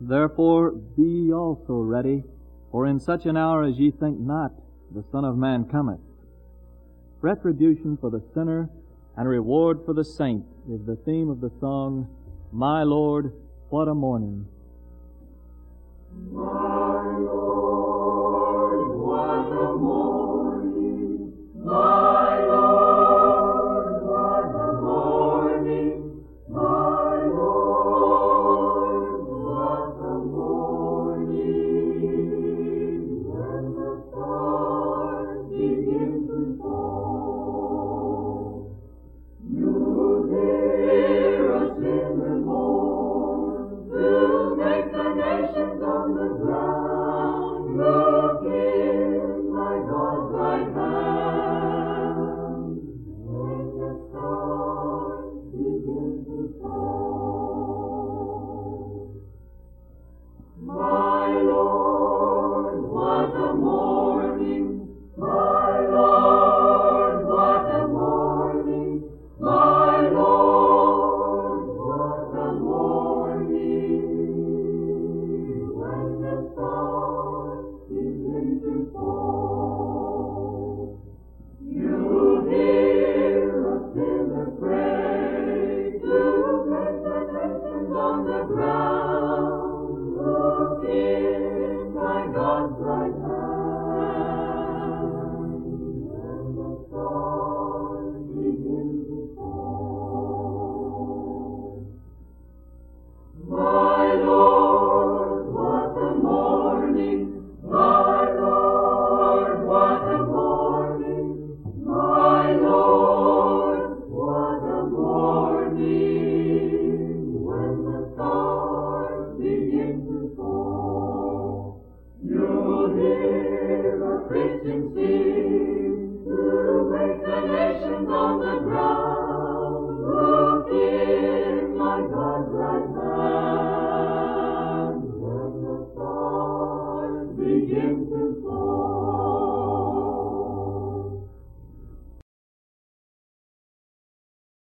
Therefore be ye also ready, for in such an hour as ye think not, the Son of Man cometh. Retribution for the sinner and reward for the saint is the theme of the song, My Lord, What a Morning. hear a Christian sing, to wake